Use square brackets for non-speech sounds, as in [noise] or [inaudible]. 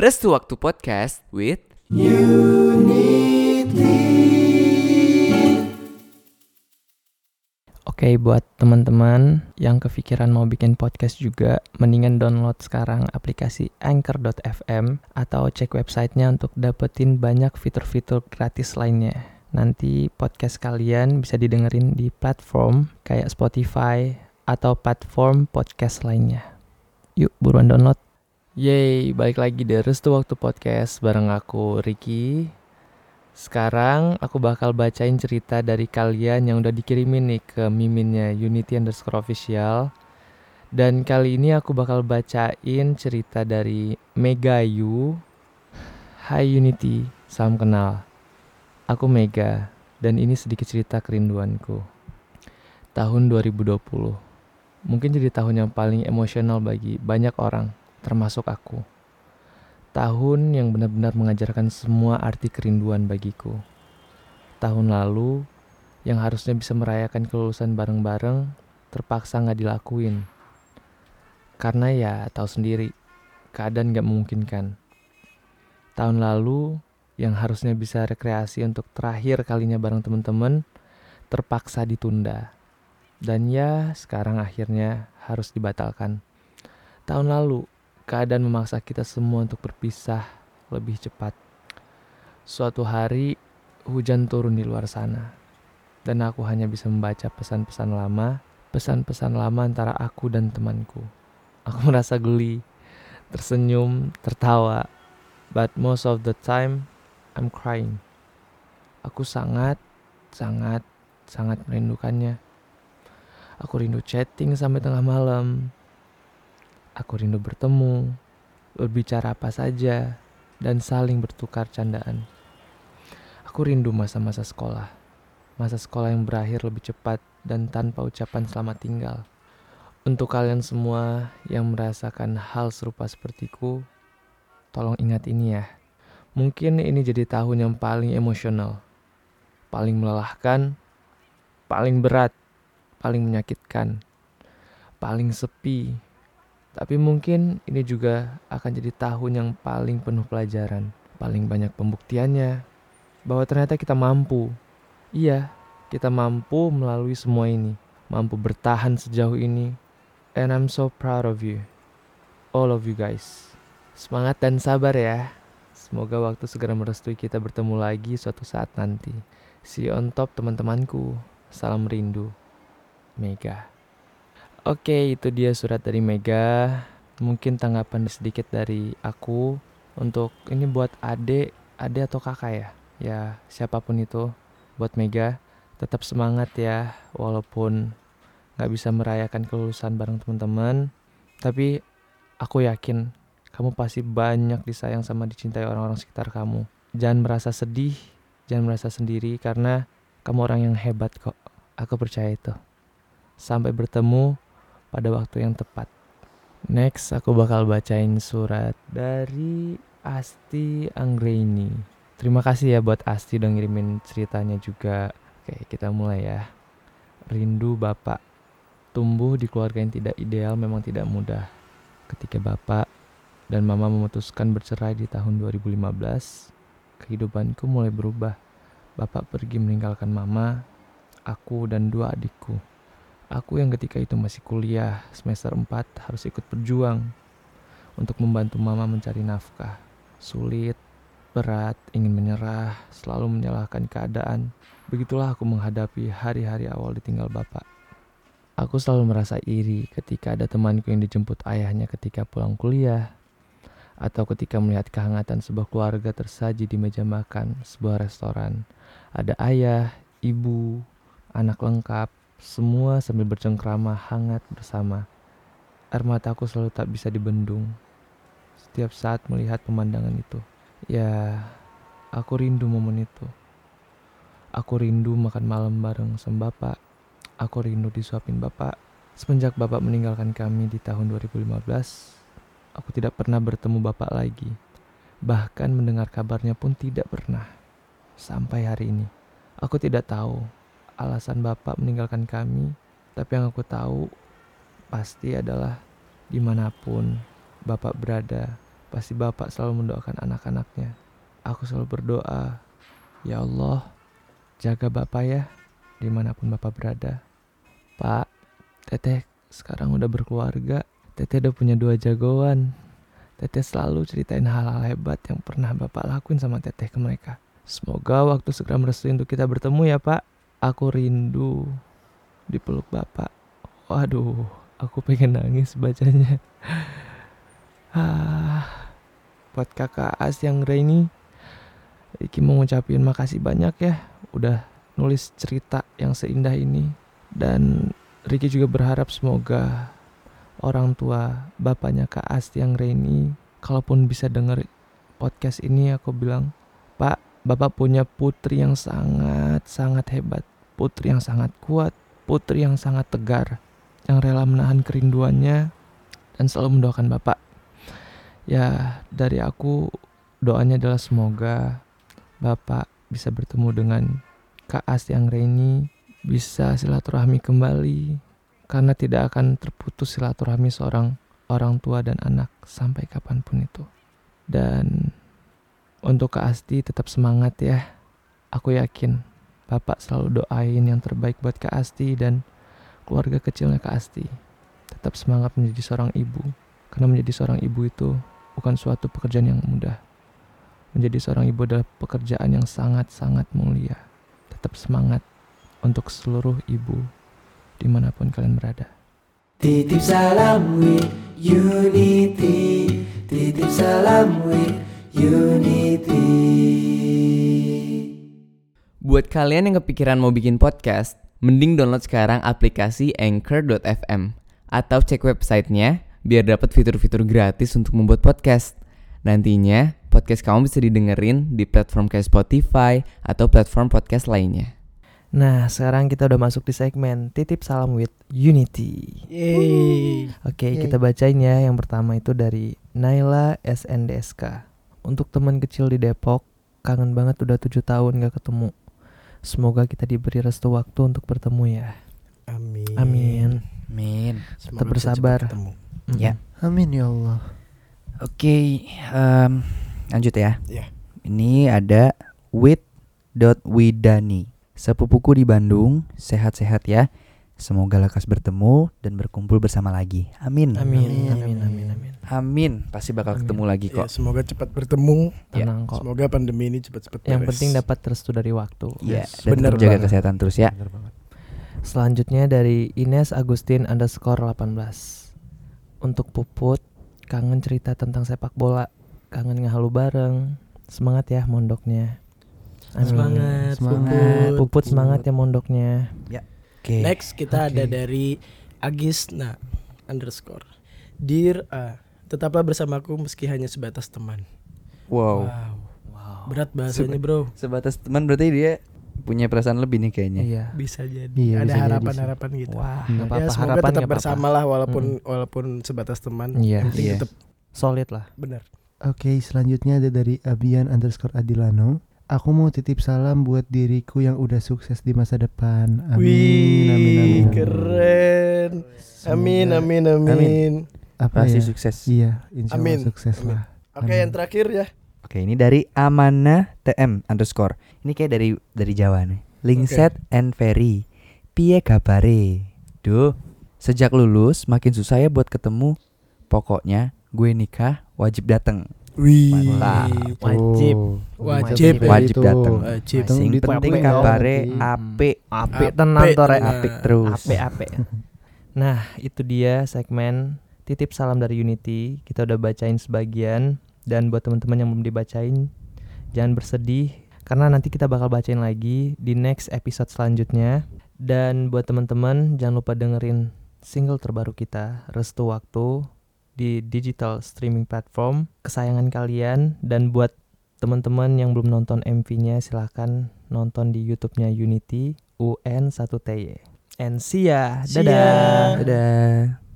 Restu Waktu Podcast with Oke, buat teman-teman yang kepikiran mau bikin podcast juga, mendingan download sekarang aplikasi Anchor.fm atau cek websitenya untuk dapetin banyak fitur-fitur gratis lainnya. Nanti podcast kalian bisa didengerin di platform kayak Spotify atau platform podcast lainnya. Yuk, buruan download. Yeay, balik lagi di Restu Waktu Podcast bareng aku, Ricky. Sekarang aku bakal bacain cerita dari kalian yang udah dikirimin nih ke miminnya Unity underscore official. Dan kali ini aku bakal bacain cerita dari Megayu. Hai Unity, salam kenal. Aku Mega, dan ini sedikit cerita kerinduanku. Tahun 2020, mungkin jadi tahun yang paling emosional bagi banyak orang, termasuk aku tahun yang benar-benar mengajarkan semua arti kerinduan bagiku. Tahun lalu, yang harusnya bisa merayakan kelulusan bareng-bareng, terpaksa nggak dilakuin. Karena ya tahu sendiri, keadaan nggak memungkinkan. Tahun lalu, yang harusnya bisa rekreasi untuk terakhir kalinya bareng teman-teman, terpaksa ditunda. Dan ya, sekarang akhirnya harus dibatalkan. Tahun lalu, keadaan memaksa kita semua untuk berpisah lebih cepat. Suatu hari, hujan turun di luar sana, dan aku hanya bisa membaca pesan-pesan lama, pesan-pesan lama antara aku dan temanku. Aku [laughs] merasa geli, tersenyum, tertawa, but most of the time, I'm crying. Aku sangat, sangat, sangat merindukannya. Aku rindu chatting sampai tengah malam, Aku rindu bertemu, berbicara apa saja, dan saling bertukar candaan. Aku rindu masa-masa sekolah, masa sekolah yang berakhir lebih cepat dan tanpa ucapan selamat tinggal. Untuk kalian semua yang merasakan hal serupa sepertiku, tolong ingat ini ya. Mungkin ini jadi tahun yang paling emosional, paling melelahkan, paling berat, paling menyakitkan, paling sepi, tapi mungkin ini juga akan jadi tahun yang paling penuh pelajaran, paling banyak pembuktiannya bahwa ternyata kita mampu. Iya, kita mampu melalui semua ini, mampu bertahan sejauh ini. And I'm so proud of you. All of you guys. Semangat dan sabar ya. Semoga waktu segera merestui kita bertemu lagi suatu saat nanti. See you on top teman-temanku. Salam rindu. Mega. Oke, itu dia surat dari Mega. Mungkin tanggapan sedikit dari aku untuk ini buat adik, adik atau kakak ya. Ya, siapa pun itu buat Mega. Tetap semangat ya, walaupun nggak bisa merayakan kelulusan bareng teman-teman. Tapi aku yakin kamu pasti banyak disayang sama dicintai orang-orang sekitar kamu. Jangan merasa sedih, jangan merasa sendiri karena kamu orang yang hebat kok. Aku percaya itu. Sampai bertemu pada waktu yang tepat. Next, aku bakal bacain surat dari Asti Anggreni. Terima kasih ya buat Asti udah ngirimin ceritanya juga. Oke, kita mulai ya. Rindu Bapak. Tumbuh di keluarga yang tidak ideal memang tidak mudah. Ketika Bapak dan Mama memutuskan bercerai di tahun 2015, kehidupanku mulai berubah. Bapak pergi meninggalkan Mama, aku dan dua adikku. Aku yang ketika itu masih kuliah semester 4 harus ikut berjuang untuk membantu mama mencari nafkah. Sulit, berat, ingin menyerah, selalu menyalahkan keadaan. Begitulah aku menghadapi hari-hari awal ditinggal bapak. Aku selalu merasa iri ketika ada temanku yang dijemput ayahnya ketika pulang kuliah, atau ketika melihat kehangatan sebuah keluarga tersaji di meja makan sebuah restoran. Ada ayah, ibu, anak lengkap, semua sambil bercengkrama hangat bersama. Air mataku selalu tak bisa dibendung. Setiap saat melihat pemandangan itu. Ya, aku rindu momen itu. Aku rindu makan malam bareng sama bapak. Aku rindu disuapin bapak. Semenjak bapak meninggalkan kami di tahun 2015, aku tidak pernah bertemu bapak lagi. Bahkan mendengar kabarnya pun tidak pernah. Sampai hari ini, aku tidak tahu alasan Bapak meninggalkan kami, tapi yang aku tahu pasti adalah di mana pun Bapak berada, Pasti Bapak selalu mendoakan anak-anaknya. Aku selalu berdoa, Ya Allah, jaga Bapak ya, di mana pun Bapak berada. Pak, Teteh sekarang udah berkeluarga. Teteh udah punya dua jagoan. Teteh selalu ceritain hal-hal hebat yang pernah Bapak lakuin sama Teteh ke mereka. Semoga waktu segera merestui untuk kita bertemu ya Pak. Aku rindu dipeluk Bapak. Waduh, aku pengen nangis bacanya. [laughs] Ah, buat kakak As yang Rainy, Ricky mau ngucapin makasih banyak ya udah nulis cerita yang seindah ini. Dan Ricky juga berharap semoga orang tua bapaknya Kak As yang Rainy, kalaupun bisa denger podcast ini aku bilang, Pak, Bapak punya putri yang sangat-sangat hebat, putri yang sangat kuat, putri yang sangat tegar, yang rela menahan kerinduannya dan selalu mendoakan Bapak. Ya, dari aku doanya adalah semoga Bapak bisa bertemu dengan Kak yang Reni, bisa silaturahmi kembali, karena tidak akan terputus silaturahmi seorang orang tua dan anak sampai kapan pun itu. Dan untuk Kak Asti tetap semangat ya. Aku yakin Bapak selalu doain yang terbaik buat Kak Asti dan keluarga kecilnya Kak Asti. Tetap semangat menjadi seorang ibu. Karena menjadi seorang ibu itu bukan suatu pekerjaan yang mudah. Menjadi seorang ibu adalah pekerjaan yang sangat-sangat mulia. Tetap semangat untuk seluruh ibu di mana pun kalian berada. Titip salam with unity Titip salam with unity Buat kalian yang kepikiran mau bikin podcast, mending download sekarang aplikasi Anchor.fm atau cek websitenya biar dapat fitur-fitur gratis untuk membuat podcast. Nantinya, podcast kamu bisa didengerin di platform kayak Spotify atau platform podcast lainnya. Nah, sekarang kita udah masuk di segmen Titip Salam with Unity. Yeay. Oke, Yeay. kita bacain ya. Yang pertama itu dari Naila SNDSK. Untuk teman kecil di Depok, kangen banget udah tujuh tahun gak ketemu. Semoga kita diberi restu waktu untuk bertemu ya. Amin. Amin. Amin. Semoga Tetap bersabar. ketemu. Mm-mm. Ya. Amin ya Allah. Oke, em, lanjut ya. Iya. Ini ada wit.widani. Sepupuku di Bandung, sehat-sehat ya. Semoga lekas bertemu dan berkumpul bersama lagi. Amin. Amin. Amin, Amin. Amin. amin. Amin. Amin. Pasti bakal Amin. ketemu lagi Ya, kok. semoga cepat bertemu. Ya. Tenang kok. Semoga pandemi ini cepat-cepat Yang beres. penting dapat restu dari waktu. Iya, Yes, dan bener jaga banget. kesehatan terus ya. Bener banget. Selanjutnya dari Ines Agustin underscore 18 Untuk Puput Kangen cerita tentang sepak bola Kangen ngehalu bareng Semangat ya mondoknya Amin. Semangat, Semangat. Puput semangat ya mondoknya Oke. Next kita ada Oke. dari Agisna underscore. Dear A, tetaplah bersamaku meski hanya sebatas teman. Wow. Wow. Berat bahasanya bro. Sebatas teman berarti dia punya perasaan lebih nih kayaknya. Iya Bisa jadi. Iya, ada harapan-harapan gitu. Wah Hmm. nggak apa-apa ya semoga harapan tetap nggak apa-apa. bersama lah walaupun walaupun sebatas teman. Iya Penting Iya. tetap solid lah benar. Oke, selanjutnya ada dari Abian underscore Adilano. Aku mau titip salam buat diriku yang udah sukses di masa depan. Amin, Wih, amin, amin. keren. Semoga- Amin, amin, amin. Apa Pasti ya? sukses. Iya, insya Allah Amin, sukses amin. lah. Oke, Amin. yang terakhir ya. Oke, ini dari Amana TM underscore. Ini kayak dari dari Jawa nih. Lingset and Ferry. Piye kabare? Duh, sejak lulus makin susah ya buat ketemu. Pokoknya gue nikah wajib dateng. Wih, Mantap. Wajib. Wajib. Wajib itu. datang. Wajib. Sing penting kabare dong. apik. Apik Apik tenang to rek. Apik terus. Apik apik Nah itu dia segmen Titip salam dari Unity Kita udah bacain sebagian Dan buat teman-teman yang belum dibacain Jangan bersedih Karena nanti kita bakal bacain lagi Di next episode selanjutnya Dan buat teman-teman Jangan lupa dengerin single terbaru kita Restu Waktu Di digital streaming platform Kesayangan kalian Dan buat teman-teman yang belum nonton MV-nya Silahkan nonton di YouTube-nya Unity UN1TY And see ya. See Dadah. ya. Dadah.